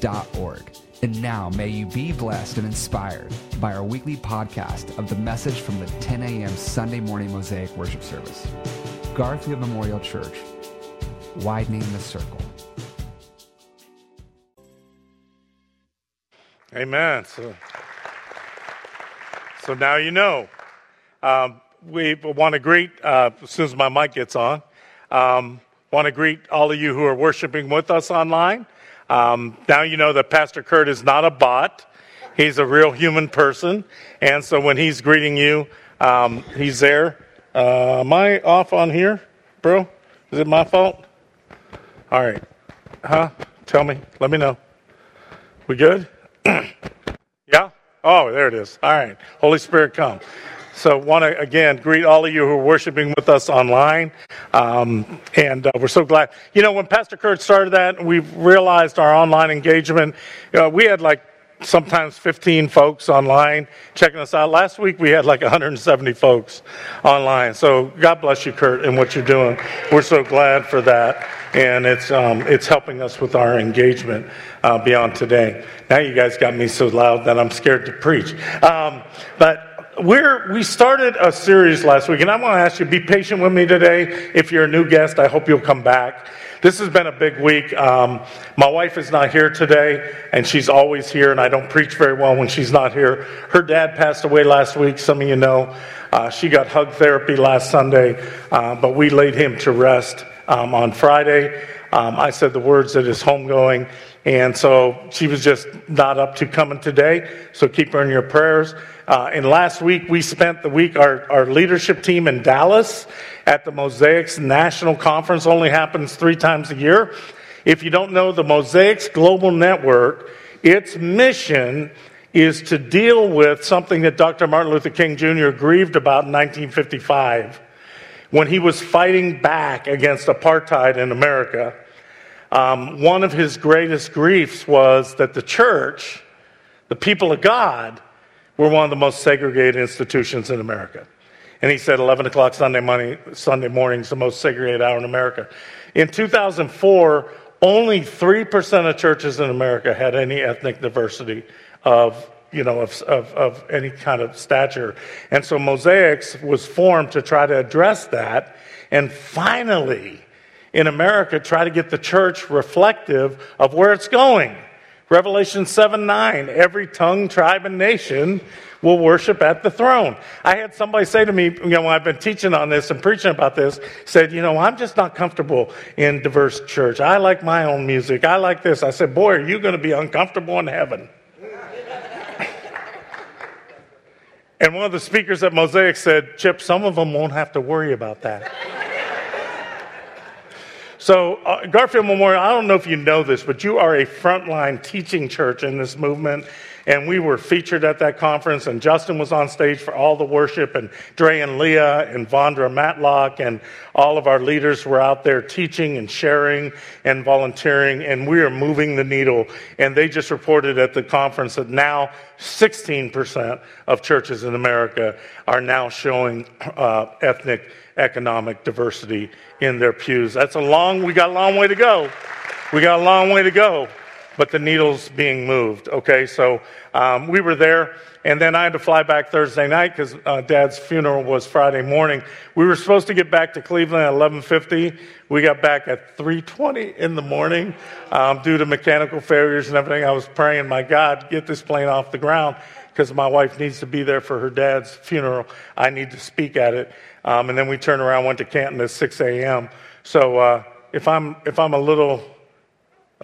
garfieldchurch.org. And now, may you be blessed and inspired by our weekly podcast of the message from the 10 a.m. Sunday morning Mosaic worship service. Garfield Memorial Church, widening the circle. Amen. So, so now you know. Um, we want to greet, uh, as soon as my mic gets on, um, want to greet all of you who are worshiping with us online. Um, now you know that Pastor Kurt is not a bot. He's a real human person. And so when he's greeting you, um, he's there. Uh, am I off on here, bro? Is it my fault? All right. Huh? Tell me. Let me know. We good? yeah? Oh, there it is. All right. Holy Spirit, come. So, want to again greet all of you who are worshiping with us online, um, and uh, we're so glad. You know, when Pastor Kurt started that, we realized our online engagement. Uh, we had like sometimes 15 folks online checking us out. Last week we had like 170 folks online. So God bless you, Kurt, and what you're doing. We're so glad for that, and it's um, it's helping us with our engagement uh, beyond today. Now you guys got me so loud that I'm scared to preach, um, but we're, we started a series last week, and I want to ask you be patient with me today. If you're a new guest, I hope you'll come back. This has been a big week. Um, my wife is not here today, and she's always here, and I don't preach very well when she's not here. Her dad passed away last week, some of you know. Uh, she got hug therapy last Sunday, uh, but we laid him to rest um, on Friday. Um, I said the words at his homegoing, and so she was just not up to coming today. So keep her in your prayers. Uh, and last week, we spent the week, our, our leadership team in Dallas at the Mosaix National Conference, only happens three times a year. If you don't know the Mosaix Global Network, its mission is to deal with something that Dr. Martin Luther King Jr. grieved about in 1955 when he was fighting back against apartheid in America. Um, one of his greatest griefs was that the church, the people of God, we're one of the most segregated institutions in America. And he said 11 o'clock Sunday morning, Sunday morning is the most segregated hour in America. In 2004, only 3% of churches in America had any ethnic diversity of, you know, of, of, of any kind of stature. And so Mosaix was formed to try to address that and finally, in America, try to get the church reflective of where it's going. Revelation 7 9, every tongue, tribe, and nation will worship at the throne. I had somebody say to me, you know, I've been teaching on this and preaching about this, said, you know, I'm just not comfortable in diverse church. I like my own music. I like this. I said, boy, are you going to be uncomfortable in heaven? and one of the speakers at Mosaic said, Chip, some of them won't have to worry about that. So, uh, Garfield Memorial, I don't know if you know this, but you are a frontline teaching church in this movement. And we were featured at that conference, and Justin was on stage for all the worship, and Dre and Leah and Vondra Matlock, and all of our leaders were out there teaching and sharing and volunteering, and we are moving the needle. And they just reported at the conference that now 16% of churches in America are now showing uh, ethnic economic diversity in their pews. That's a long, we got a long way to go. We got a long way to go, but the needle's being moved. Okay, so um, we were there, and then I had to fly back Thursday night because uh, Dad's funeral was Friday morning. We were supposed to get back to Cleveland at 11:50. We got back at 3:20 in the morning um, due to mechanical failures and everything. I was praying, my God, get this plane off the ground because my wife needs to be there for her dad's funeral. I need to speak at it. Um, and then we turned around, went to Canton at 6 a.m. So uh, if I'm if I'm a little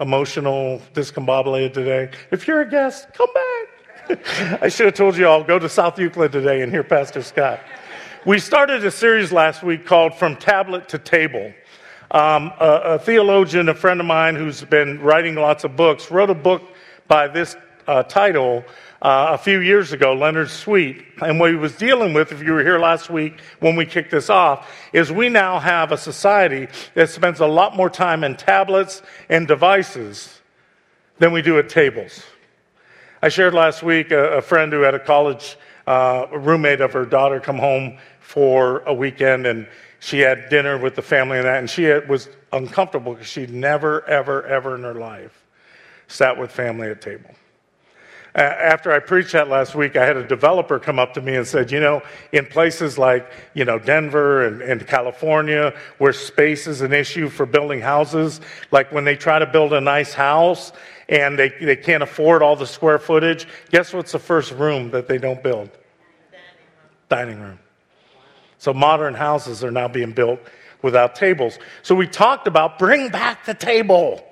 emotional, discombobulated today, if you're a guest, come back. I should have told you all go to South Euclid today and hear Pastor Scott. We started a series last week called From Tablet to Table. Um, a, a, theologian, a friend of mine who's been writing lots of books, wrote a book by this uh, title uh, a few years ago, Leonard Sweet, and what he was dealing with, if you were here last week when we kicked this off, is we now have a society that spends a lot more time in tablets and devices than we do at tables. I shared last week a, a friend who had a college uh, roommate of her daughter come home for a weekend, and she had dinner with the family and that, and she had, was uncomfortable because she'd never, ever, ever in her life sat with family at table after I preached that last week, I had a developer come up to me and said, you know, in places like, you know, Denver and, and, California, where space is an issue for building houses, like when they try to build a nice house and they, they can't afford all the square footage, guess what's the first room that they don't build? Dining room. So modern houses are now being built without tables. So we talked about bring back the table.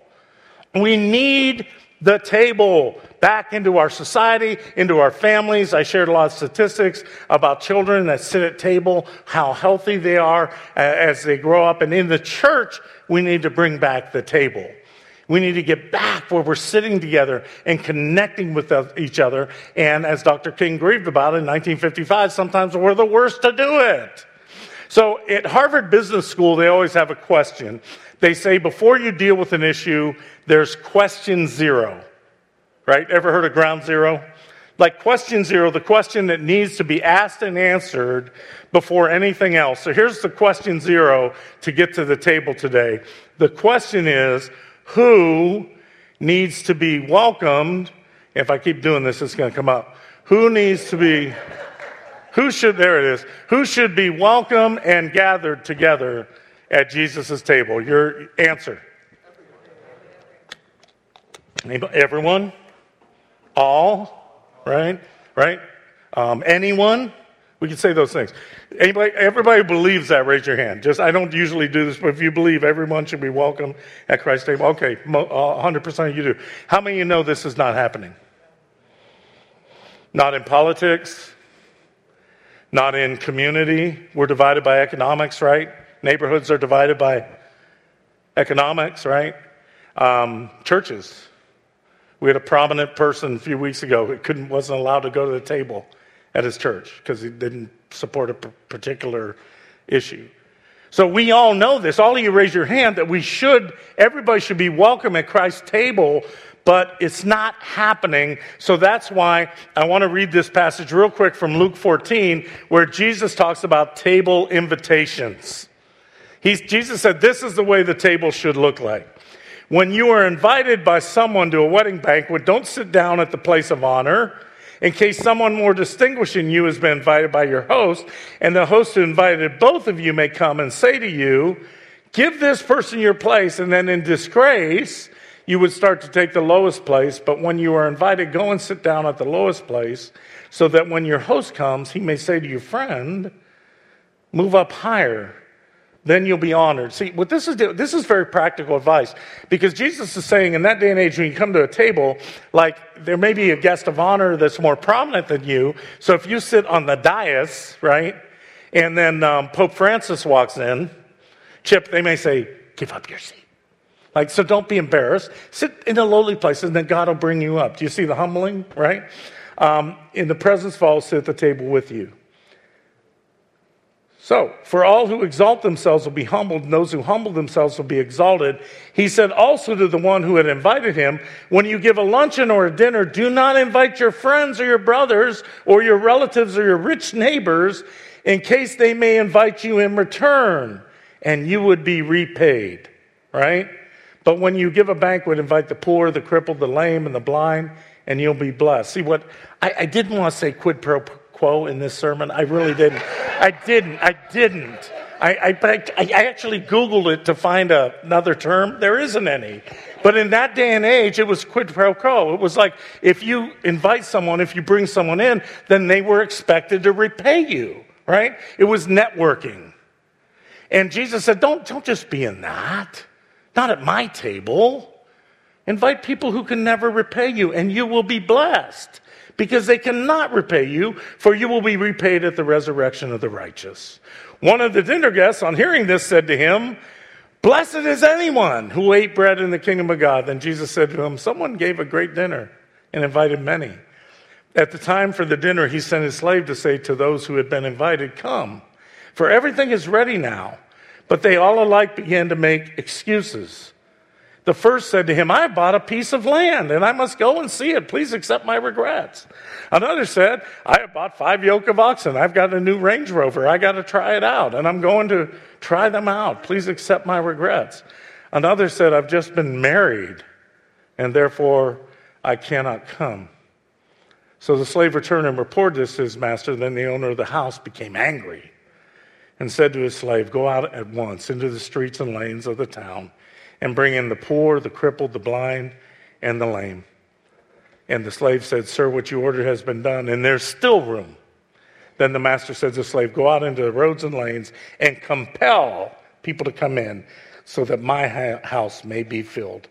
We need the table back into our society, into our families. I shared a lot of statistics about children that sit at table, how healthy they are as they grow up. And in the church, we need to bring back the table. We need to get back where we're sitting together and connecting with each other. And as Dr. King grieved about in 1955, sometimes we're the worst to do it. So at Harvard Business School, they always have a question. They say before you deal with an issue, there's question zero right? Ever heard of ground zero? Like question zero, the question that needs to be asked and answered before anything else. So here's the question zero to get to the table today. The question is who needs to be welcomed? If I keep doing this, it's going to come up. Who needs to be, who should, there it is, who should be welcome and gathered together at Jesus' table? Your answer. Everyone? all, right? Right? Um, anyone? We can say those things. Anybody, everybody believes that, raise your hand. Just, I don't usually do this, but if you believe everyone should be welcome at Christ's table, okay, 100% of you do. How many of you know this is not happening? Not in politics, not in community. We're divided by economics, right? Neighborhoods are divided by economics, right? Um, churches, we had a prominent person a few weeks ago who couldn't, wasn't allowed to go to the table at his church because he didn't support a particular issue. So we all know this. All of you raise your hand that we should, everybody should be welcome at Christ's table, but it's not happening. So that's why I want to read this passage real quick from Luke 14, where Jesus talks about table invitations. He's, Jesus said, This is the way the table should look like. When you are invited by someone to a wedding banquet, don't sit down at the place of honor in case someone more distinguished than you has been invited by your host, and the host who invited both of you may come and say to you, Give this person your place, and then in disgrace, you would start to take the lowest place. But when you are invited, go and sit down at the lowest place, so that when your host comes, he may say to your friend, Move up higher then you'll be honored. See, what this is this is very practical advice because Jesus is saying in that day and age when you come to a table, like there may be a guest of honor that's more prominent than you. So if you sit on the dais, right, and then um, Pope Francis walks in, Chip, they may say, "Give up your seat." Like, so don't be embarrassed. Sit in a lowly place, and then God will bring you up. Do you see the humbling, right? Um, in the presence of all, sit at the table with you. So, for all who exalt themselves will be humbled, and those who humble themselves will be exalted. He said also to the one who had invited him, When you give a luncheon or a dinner, do not invite your friends or your brothers or your relatives or your rich neighbors, in case they may invite you in return, and you would be repaid. Right? But when you give a banquet, invite the poor, the crippled, the lame, and the blind, and you'll be blessed. See, what I, I didn't want to say quid pro quo in this sermon. I really didn't. I didn't. I didn't. I, I, I actually Googled it to find a, another term. There isn't any. But in that day and age, it was quid pro quo. It was like if you invite someone, if you bring someone in, then they were expected to repay you, right? It was networking. And Jesus said, don't, don't just be in that. Not at my table. Invite people who can never repay you, and you will be blessed because they cannot repay you, for you will be repaid at the resurrection of the righteous. One of the dinner guests, on hearing this, said to him, Blessed is anyone who ate bread in the kingdom of God. Then Jesus said to him, Someone gave a great dinner and invited many. At the time for the dinner, he sent his slave to say to those who had been invited, Come, for everything is ready now. But they all alike began to make excuses. The first said to him, I bought a piece of land and I must go and see it. Please accept my regrets. Another said, I have bought five yoke of oxen. I've got a new Range Rover. I got to try it out and I'm going to try them out. Please accept my regrets. Another said, I've just been married and therefore I cannot come. So the slave returned and reported this to his master. Then the owner of the house became angry and said to his slave, Go out at once into the streets and lanes of the town and bring in the poor, the crippled, the blind, and the lame. And the slave said, Sir, what you ordered has been done, and there's still room. Then the master said to the slave, Go out into the roads and lanes and compel people to come in so that my house may be filled.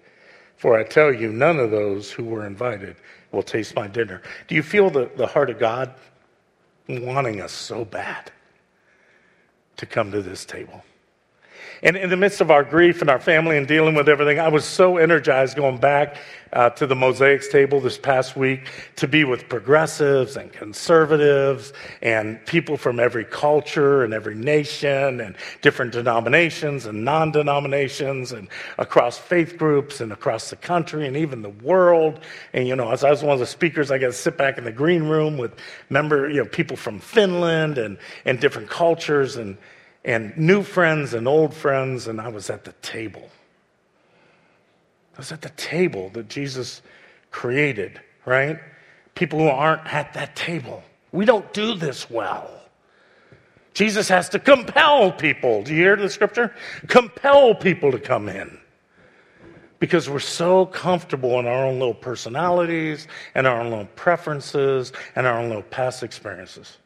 For I tell you, none of those who were invited will taste my dinner. Do you feel the, the heart of God wanting us so bad to come to this table? And in the midst of our grief and our family and dealing with everything, I was so energized going back uh, to the Mosaix table this past week to be with progressives and conservatives and people from every culture and every nation and different denominations and non denominations and across faith groups and across the country and even the world. And, you know, as I was one of the speakers, I got to sit back in the green room with member, you know, people from Finland and, and different cultures and and new friends and old friends, and I was at the table. I was at the table that Jesus created, right? People who aren't at that table. We don't do this well. Jesus has to compel people. Do you hear the scripture? Compel people to come in. Because we're so comfortable in our own little personalities and our own little preferences and our own little past experiences.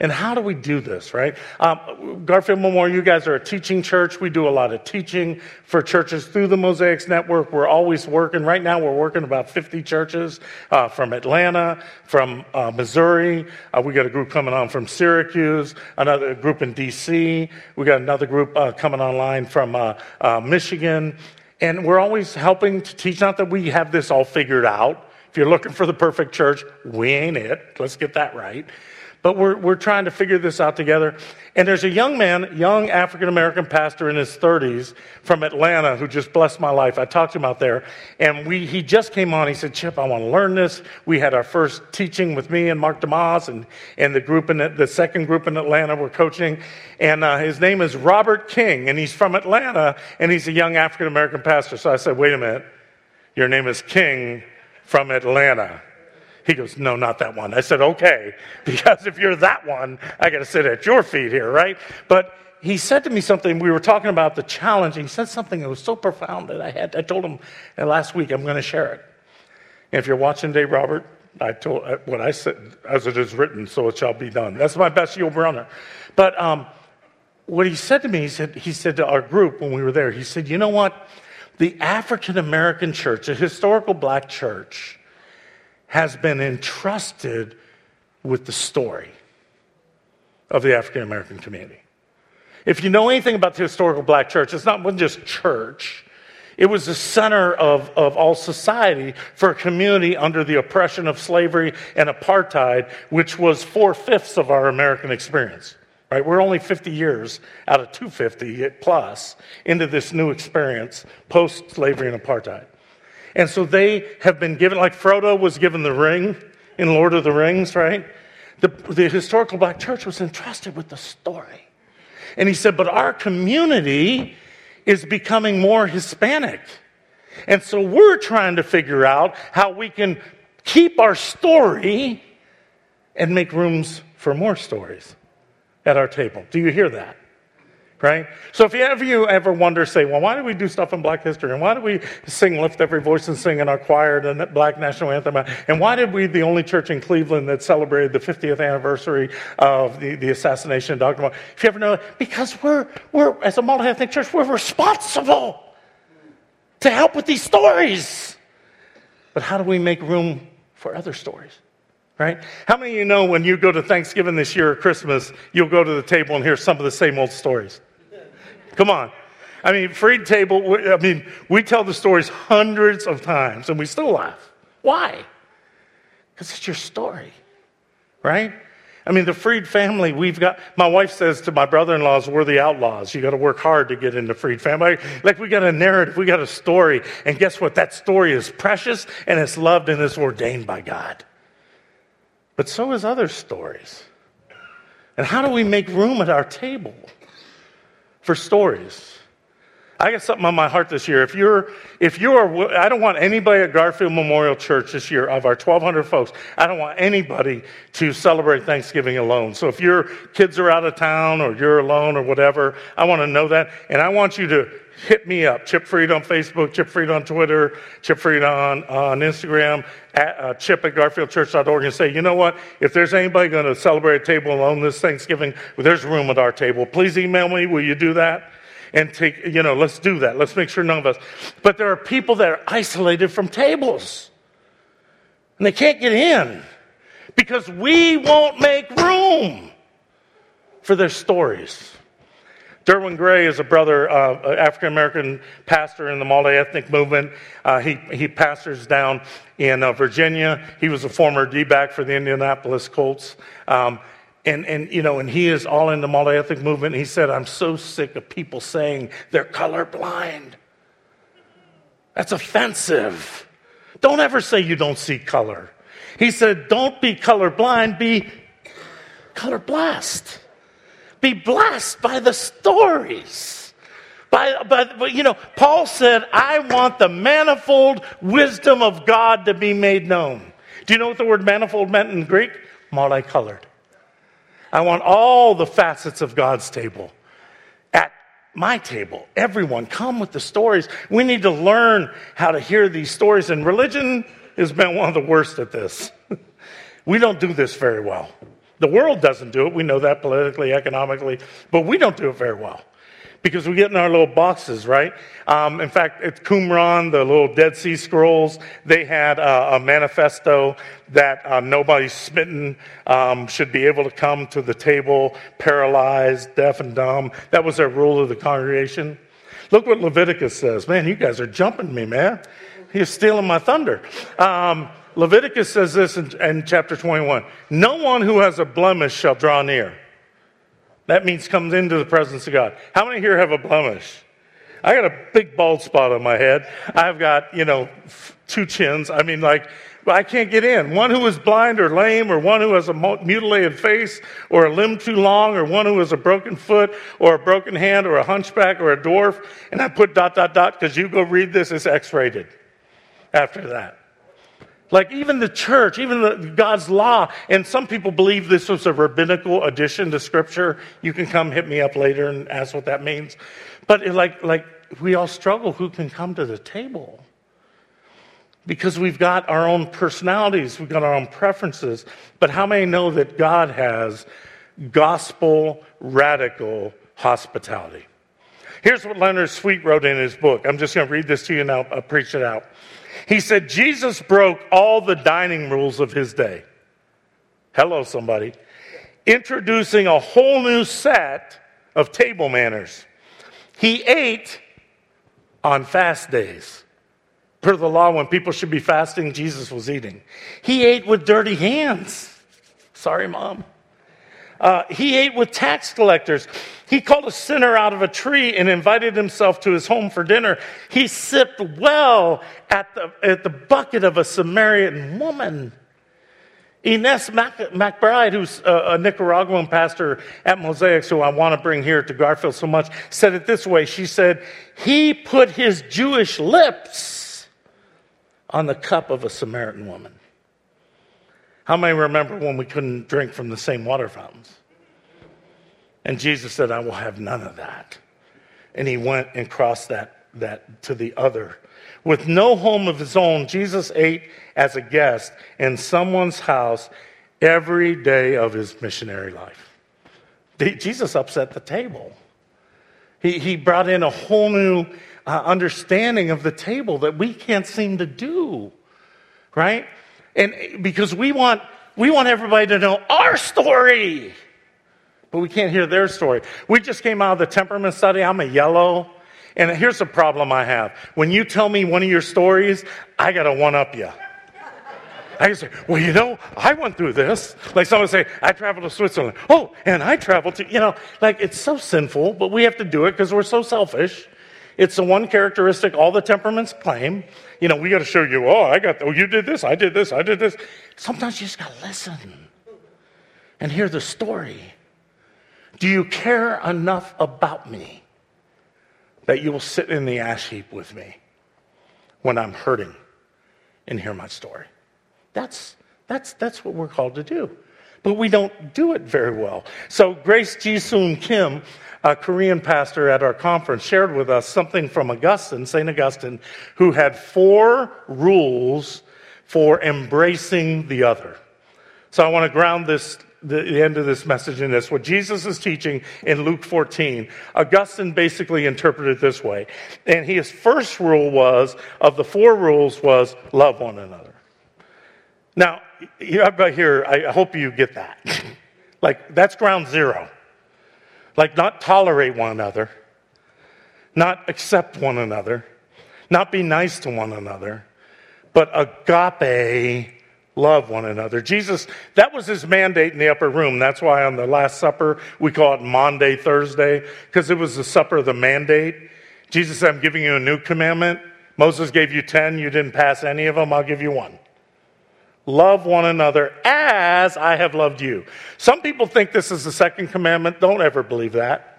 And how do we do this, right? Um, Garfield Memorial, you guys are a teaching church. We do a lot of teaching for churches through the Mosaix Network. We're always working. Right now, we're working about 50 churches uh, from Atlanta, from uh, Missouri. Uh, we got a group coming on from Syracuse, another group in D.C. We got another group uh, coming online from uh, uh, Michigan. And we're always helping to teach. Not that we have this all figured out. If you're looking for the perfect church, we ain't it. Let's get that right. But we're, we're trying to figure this out together. And there's a young man, young African American pastor in his 30s from Atlanta who just blessed my life. I talked to him out there. And we, he just came on. He said, Chip, I want to learn this. We had our first teaching with me and Mark DeYmaz and, and the group in the, the second group in Atlanta we're coaching. And uh, his name is Robert King. And he's from Atlanta. And he's a young African American pastor. So I said, wait a minute. Your name is King from Atlanta. He goes, No, not that one. I said, Okay, because if you're that one, I got to sit at your feet here, right? But he said to me something. We were talking about the challenge. And he said something that was so profound that I had. I told him last week I'm going to share it. And if you're watching Dave Robert, I told what I said as it is written, so it shall be done. That's my best Yul Brynner. But um, what he said to me, he said, he said to our group when we were there, he said, you know what? The African American church, a historical black church, has been entrusted with the story of the African American community. If you know anything about the historical black church, it's not just church. It was the center of, of all society for a community under the oppression of slavery and apartheid, which was four fifths of our American experience. Right? We're only 50 years out of 250 plus into this new experience post slavery and apartheid. And so they have been given, like Frodo was given the ring in Lord of the Rings, right? The, the historical black church was entrusted with the story. And he said, but our community is becoming more Hispanic. And so we're trying to figure out how we can keep our story and make rooms for more stories at our table. Do you hear that? Right? So if you ever you ever wonder, say, well, why do we do stuff in Black history? And why do we sing Lift Every Voice and Sing in our choir the Black National Anthem? And why did we, the only church in Cleveland that celebrated the 50th anniversary of the, the assassination of Dr. Moore? If you ever know, because we're, we're, as a multi-ethnic church, we're responsible to help with these stories. But how do we make room for other stories? right? How many of you know when you go to Thanksgiving this year or Christmas, you'll go to the table and hear some of the same old stories? Come on. I mean, Freed Table, I mean, we tell the stories hundreds of times and we still laugh. Why? Because it's your story, right? I mean, the Freed family, we've got, my wife says to my brother in laws, we're the outlaws. You got to work hard to get in the Freed family. Like, we got a narrative, we got a story. And guess what? That story is precious and it's loved and it's ordained by God. But so is other stories. And how do we make room at our table for stories? I got something on my heart this year. If you're, if you're, I don't want anybody at Garfield Memorial Church this year, of our 1,200 folks, I don't want anybody to celebrate Thanksgiving alone. So if your kids are out of town or you're alone or whatever, I want to know that. And I want you to hit me up. Chip Freed on Facebook, Chip Freed on Twitter, Chip Freed on, on Instagram, at, uh, chip at garfieldchurch.org and say, you know what? If there's anybody going to celebrate a table on this Thanksgiving, well, there's room at our table. Please email me. Will you do that? and take, you know, let's do that. Let's make sure none of us. But there are people that are isolated from tables. And they can't get in because we won't make room for their stories. Derwin Gray is a brother, uh, African American pastor in the multi ethnic movement. Uh, he, he pastors down in uh, Virginia. He was a former D back for the Indianapolis Colts. Um, and, and, you know, and he is all in the multi-ethnic movement. He said, I'm so sick of people saying they're colorblind. That's offensive. Don't ever say you don't see color. He said, don't be colorblind, be color blessed. Be blessed by the stories. By, by, you know, Paul said, I want the manifold wisdom of God to be made known. Do you know what the word manifold meant in Greek? Multicolored. I want all the facets of God's table at my table. Everyone, come with the stories. We need to learn how to hear these stories, and religion has been one of the worst at this. we don't do this very well. The world doesn't do it. We know that politically, economically, but we don't do it very well because we get in our little boxes, right? Um, in fact, at Qumran, the little Dead Sea Scrolls, they had a manifesto that uh, nobody smitten um, should be able to come to the table paralyzed, deaf, and dumb. That was their rule of the congregation. Look what Leviticus says. Man, you guys are jumping me, man. You're stealing my thunder. Um, Leviticus says this in, in chapter 21 No one who has a blemish shall draw near. That means comes into the presence of God. How many here have a blemish? I got a big bald spot on my head. I've got, you know, two chins. I mean, like, I can't get in. One who is blind or lame, or one who has a mutilated face, or a limb too long, or one who has a broken foot, or a broken hand, or a hunchback, or a dwarf. And I put dot, dot, dot, because you go read this, it's X rated after that. Like even the church, even the, God's law, and some people believe this was a rabbinical addition to Scripture. You can come hit me up later and ask what that means. But like, like we all struggle who can come to the table because we've got our own personalities, we've got our own preferences. But how many know that God has gospel radical hospitality? Here's what Leonard Sweet wrote in his book. I'm just going to read this to you and I'll, I'll preach it out. He said Jesus broke all the dining rules of his day. Hello, somebody. Introducing a whole new set of table manners. He ate on fast days. Per the law, when people should be fasting, Jesus was eating. He ate with dirty hands. Sorry, mom. Uh, he ate with tax collectors. He called a sinner out of a tree and invited himself to his home for dinner. He sipped well at the, at the bucket of a Samaritan woman. Ines Mac- McBride, who's a, a Nicaraguan pastor at Mosaix, who I want to bring here to Garfield so much, said it this way. She said, He put his Jewish lips on the cup of a Samaritan woman. How many remember when we couldn't drink from the same water fountains? And Jesus said, I will have none of that. And he went and crossed that, that to the other. With no home of his own, Jesus ate as a guest in someone's house every day of his missionary life. Jesus upset the table. He, he brought in a whole new uh, understanding of the table that we can't seem to do, right? And because we want, we want everybody to know our story, but we can't hear their story. We just came out of the temperament study. I'm a yellow. And here's the problem I have. When you tell me one of your stories, I got to one up you. I say, well, you know, I went through this. Like someone say, I traveled to Switzerland. Oh, and I traveled to, you know, like it's so sinful, but we have to do it because we're so selfish. It's the one characteristic all the temperaments claim. You know, we got to show you, oh, I got, oh, you did this, I did this, I did this. Sometimes you just got to listen and hear the story. Do you care enough about me that you will sit in the ash heap with me when I'm hurting and hear my story? That's, that's, that's what we're called to do. But we don't do it very well. So Grace Jisun Kim, a Korean pastor at our conference, shared with us something from Augustine, St. Augustine, who had four rules for embracing the other. So I want to ground this the, end of this message in this. What Jesus is teaching in Luke 14, Augustine basically interpreted this way. And his first rule was, of the four rules, was love one another. Now, everybody here, I hope you get that. like, that's ground zero. Like, not tolerate one another, not accept one another, not be nice to one another, but agape love one another. Jesus, that was his mandate in the upper room. That's why on the Last Supper, we call it Maundy Thursday, because it was the supper of the mandate. Jesus said, I'm giving you a new commandment. Moses gave you 10, you didn't pass any of them, I'll give you one. Love one another as I have loved you. Some people think this is the second commandment. Don't ever believe that.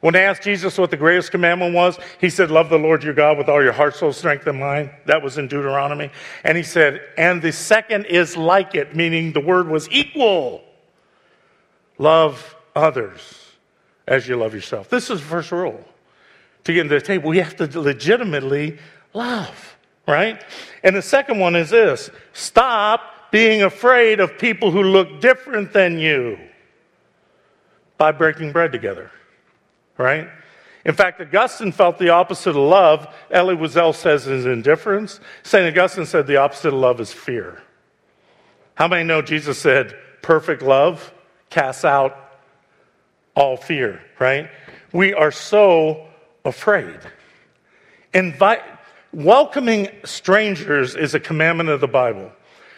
When they asked Jesus what the greatest commandment was, he said, Love the Lord your God with all your heart, soul, strength, and mind. That was in Deuteronomy. And he said, And the second is like it, meaning the word was equal. Love others as you love yourself. This is the first rule. To get into the table, we have to legitimately love, right? And the second one is this stop being afraid of people who look different than you by breaking bread together right? In fact, Augustine felt the opposite of love. Elie Wiesel says is indifference. St. Augustine said the opposite of love is fear. How many know Jesus said, perfect love casts out all fear, right? We are so afraid. Invite, welcoming strangers is a commandment of the Bible.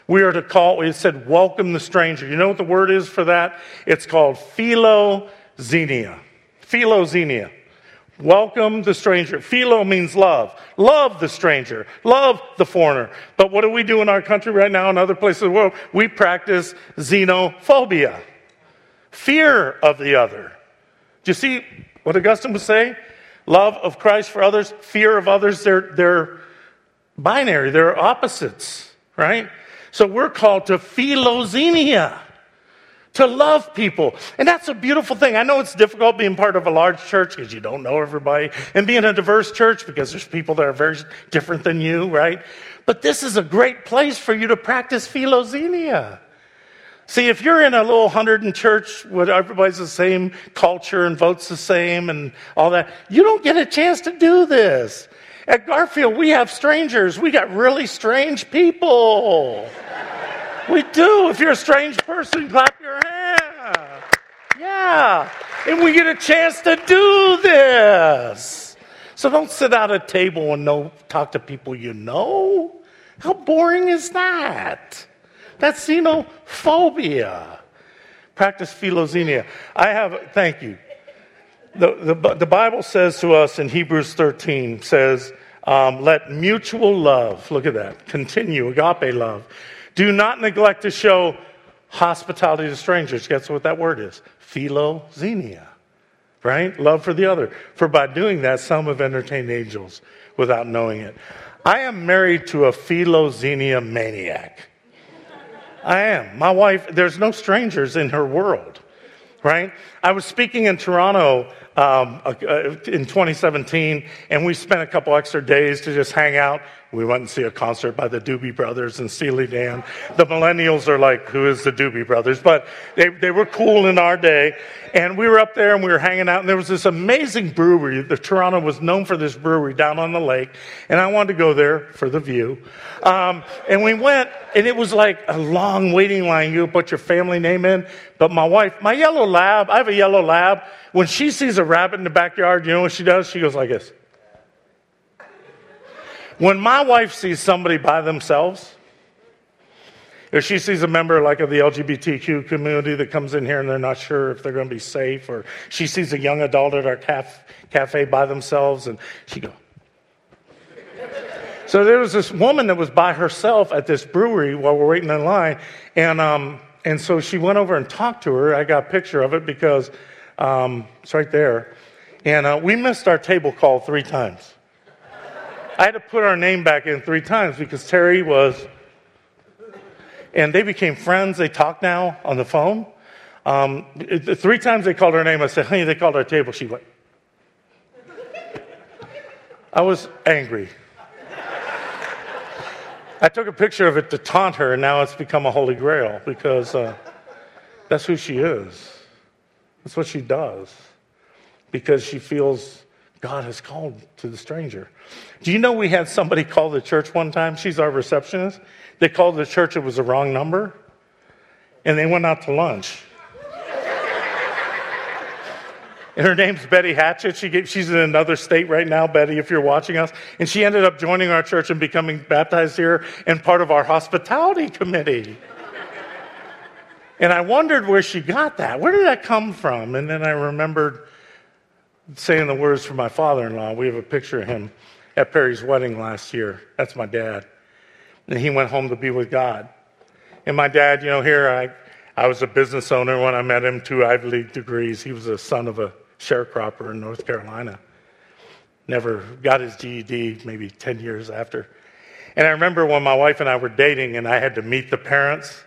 We are to call, it said, welcome the stranger. You know what the word is for that? It's called philoxenia. Philoxenia. Welcome the stranger. Philo means love. Love the stranger. Love the foreigner. But what do we do in our country right now and other places of the world? We practice xenophobia. Fear of the other. Do you see what Augustine would say? Love of Christ for others, fear of others, they're, they're binary, they're opposites, right? So we're called to philoxenia to love people. And that's a beautiful thing. I know it's difficult being part of a large church because you don't know everybody, and being a diverse church because there's people that are very different than you, right? But this is a great place for you to practice philoxenia. See, if you're in a little hundred in church where everybody's the same culture and votes the same and all that, you don't get a chance to do this. At Garfield, we have strangers. We got really strange people. We do. If you're a strange person, clap your hand. Yeah. And we get a chance to do this. So don't sit at a table and no, talk to people you know. How boring is that? That's xenophobia. Practice philoxenia. I have, thank you. The, the, the Bible says to us in Hebrews 13, says, um, let mutual love, look at that, continue, agape love, do not neglect to show hospitality to strangers. Guess what that word is? Philoxenia. Right? Love for the other. For by doing that, some have entertained angels without knowing it. I am married to a philoxenia maniac. I am. My wife, there's no strangers in her world, right? I was speaking in Toronto um, uh, in 2017, and we spent a couple extra days to just hang out we went and see a concert by the Doobie Brothers and Steely Dan. The millennials are like, who is the Doobie Brothers? But they, they were cool in our day. And we were up there and we were hanging out, and there was this amazing brewery. The Toronto was known for this brewery down on the lake. And I wanted to go there for the view. Um, and we went, and it was like a long waiting line. You put your family name in. But my wife, my yellow lab, I have a yellow lab. When she sees a rabbit in the backyard, you know what she does? She goes like this. When my wife sees somebody by themselves, If she sees a member like of the LGBTQ community that comes in here and they're not sure if they're going to be safe, or she sees a young adult at our caf- cafe by themselves, and she goes. so there was this woman that was by herself at this brewery while we're waiting in line, and um, and so she went over and talked to her. I got a picture of it because um, it's right there, and uh, we missed our table call three times. I had to put our name back in three times because Terry was and they became friends. They talk now on the phone. Um, it, three times they called her name. I said, honey, they called our table. She went. I was angry. I took a picture of it to taunt her, and now it's become a holy grail because uh, that's who she is. That's what she does because she feels God has called to the stranger. Do you know we had somebody call the church one time? She's our receptionist. They called the church, it was the wrong number, and they went out to lunch. and her name's Betty Hatchett. She gave, she's in another state right now, Betty, if you're watching us. And she ended up joining our church and becoming baptized here and part of our hospitality committee. and I wondered where she got that. Where did that come from? And then I remembered saying the words for my father in law. We have a picture of him at Perry's wedding last year. That's my dad and he went home to be with God. And my dad, you know, here I, I was a business owner when I met him, two Ivy League degrees. He was a son of a sharecropper in North Carolina. Never got his GED, maybe 10 years after. And I remember when my wife and I were dating and I had to meet the parents.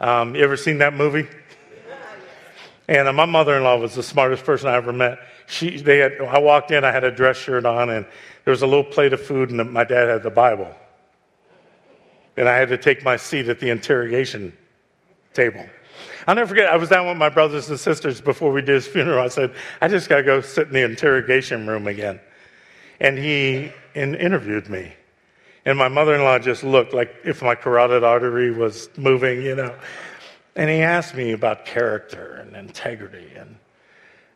Um, you ever seen that movie? And uh, my mother-in-law was the smartest person I ever met. She, they had, I walked in, I had a dress shirt on, and there was a little plate of food, and my dad had the Bible and I had to take my seat at the interrogation table. I'll never forget, I was down with my brothers and sisters before we did his funeral. I said, I just got to go sit in the interrogation room again. And he in, interviewed me. And my mother in law just looked like if my carotid artery was moving, you know. And he asked me about character and integrity, and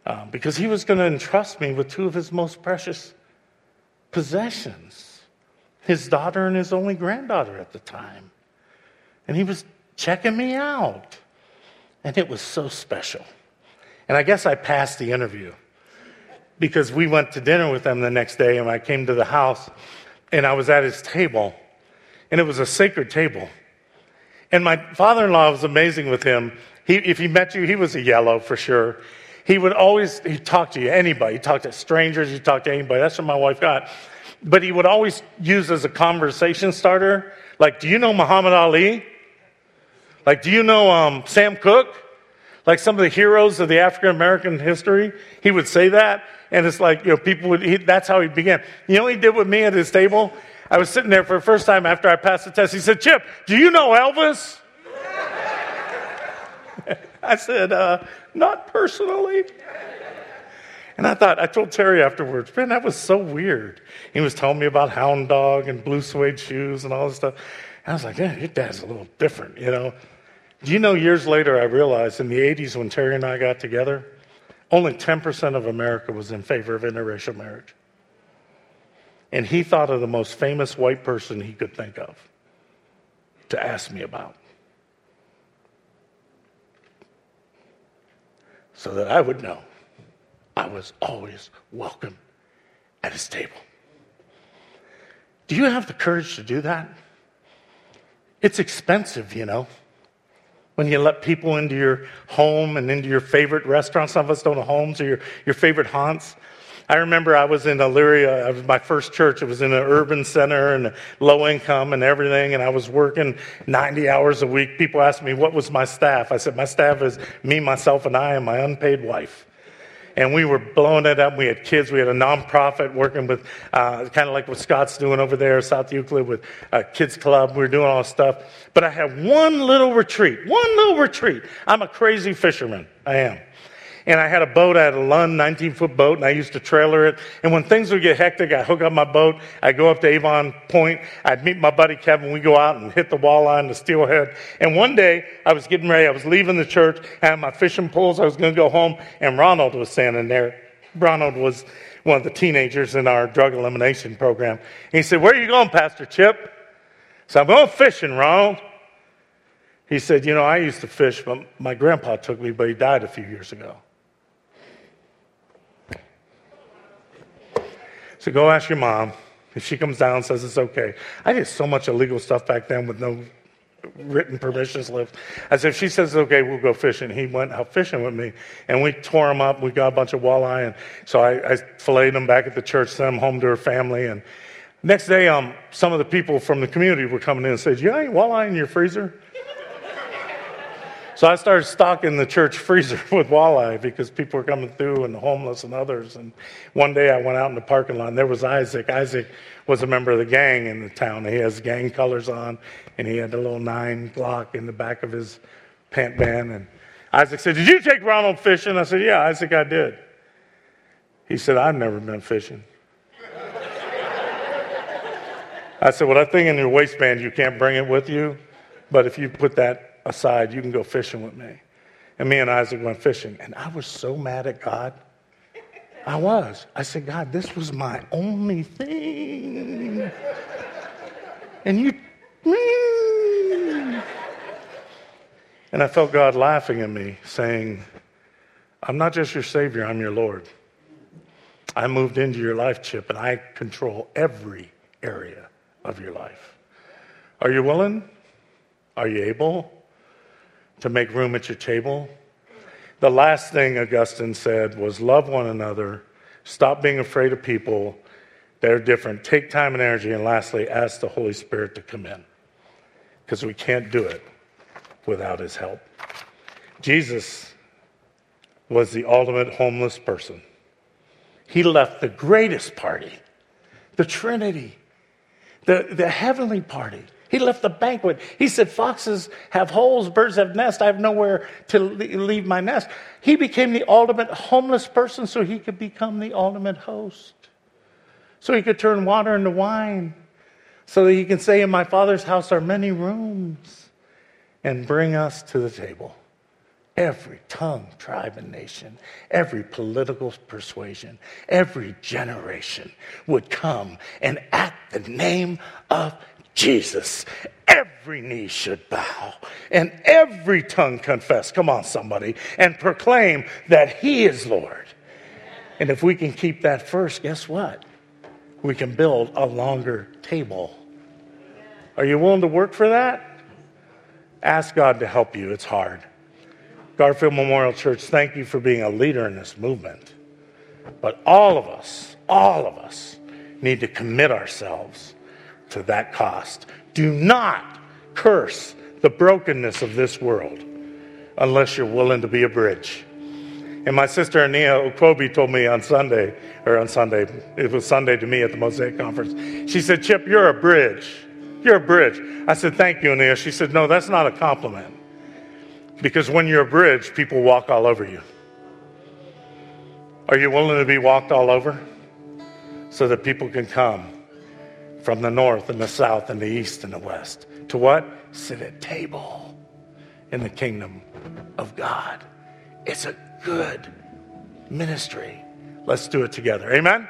um, because he was going to entrust me with two of his most precious possessions his daughter and his only granddaughter at the time. And he was checking me out. And it was so special. And I guess I passed the interview because we went to dinner with them the next day and I came to the house and I was at his table and it was a sacred table. And my father in law was amazing with him. He, if he met you, he was a yellow for sure. He would always, he'd talk to you, anybody. He talked to strangers, he talked to anybody. That's what my wife got but he would always use as a conversation starter, like, do you know Muhammad Ali? Like, do you know um, Sam Cooke? Like some of the heroes of the African American history, he would say that. And it's like, you know, people would, he, that's how he began. You know what he did with me at his table? I was sitting there for the first time after I passed the test. He said, Chip, do you know Elvis? I said, uh, not personally. And I thought, I told Terry afterwards, man, that was so weird. He was telling me about Hound Dog and blue suede shoes and all this stuff. And I was like, yeah, your dad's a little different, you know. Do you know, years later, I realized in the 80s when Terry and I got together, only 10% of America was in favor of interracial marriage. And he thought of the most famous white person he could think of to ask me about. So that I would know. I was always welcome at his table. Do you have the courage to do that? It's expensive, you know. When you let people into your home and into your favorite restaurants, some of us don't have homes or your, your favorite haunts. I remember I was in Elyria. Was my first church. It was in an urban center and low income and everything. And I was working 90 hours a week. People asked me, what was my staff? I said, my staff is me, myself, and I, and my unpaid wife and we were blowing it up. We had kids. We had a nonprofit working with, uh, kind of like what Scott's doing over there, South Euclid, with a kids club. We were doing all this stuff. But I had one little retreat, one little retreat. I'm a crazy fisherman. I am. And I had a boat, I had a Lund 19 foot boat, and I used to trailer it. And when things would get hectic, I'd hook up my boat, I'd go up to Avon Point, I'd meet my buddy Kevin, we go out and hit the walleye, on the steelhead. And one day, I was getting ready, I was leaving the church, I had my fishing poles, I was going to go home, and Ronald was standing there. Ronald was one of the teenagers in our drug elimination program. And he said, Where are you going, Pastor Chip? So I'm going fishing, Ronald. He said, You know, I used to fish, but my grandpa took me, but he died a few years ago. So go ask your mom. If she comes down and says it's okay. I did so much illegal stuff back then with no written permission slips. Said, if she says okay, we'll go fishing. He went out fishing with me, and we tore them up. We got a bunch of walleye, and so I, I filleted them back at the church, sent them home to her family. And next day, um, some of the people from the community were coming in and said, "You got any walleye in your freezer?" So I started stocking the church freezer with walleye because people were coming through and the homeless and others. And one day I went out in the parking lot and there was Isaac. Isaac was a member of the gang in the town. He has gang colors on and he had a little nine Glock in the back of his pant band. And Isaac said, Did you take Ronald fishing? I said, Yeah, Isaac, I did. He said, I've never been fishing. I said, Well, that thing in your waistband, you can't bring it with you. But if you put that aside, you can go fishing with me. And me and Isaac went fishing. And I was so mad at God. I was. I said, God, this was my only thing. And you. Mm. And I felt God laughing at me, saying, I'm not just your Savior, I'm your Lord. I moved into your life, Chip, and I control every area of your life. Are you willing? Are you able? To make room at your table. The last thing Augustine said was love one another, stop being afraid of people They're different, take time and energy, and lastly, ask the Holy Spirit to come in because we can't do it without his help. Jesus was the ultimate homeless person. He left the greatest party, the Trinity, the, the heavenly party, he left the banquet. He said, Foxes have holes, birds have nests. I have nowhere to leave my nest. He became the ultimate homeless person so he could become the ultimate host. So he could turn water into wine. So that he can say, In my Father's house are many rooms, and bring us to the table. Every tongue, tribe, and nation, every political persuasion, every generation would come and at the name of Jesus, every knee should bow and every tongue confess, come on, somebody, and proclaim that He is Lord. And if we can keep that first, guess what? We can build a longer table. Are you willing to work for that? Ask God to help you. It's hard. Garfield Memorial Church, thank you for being a leader in this movement. But all of us, all of us, need to commit ourselves to that cost. Do not curse the brokenness of this world unless you're willing to be a bridge. And my sister Ania Okobi told me on Sunday, or on Sunday, it was Sunday to me at the Mosaix Conference. She said, Chip, you're a bridge. You're a bridge. I said, Thank you, Ania. She said, No, that's not a compliment. Because when you're a bridge, people walk all over you. Are you willing to be walked all over so that people can come from the north and the south and the east and the west. To what? Sit at table in the kingdom of God. It's a good ministry. Let's do it together. Amen.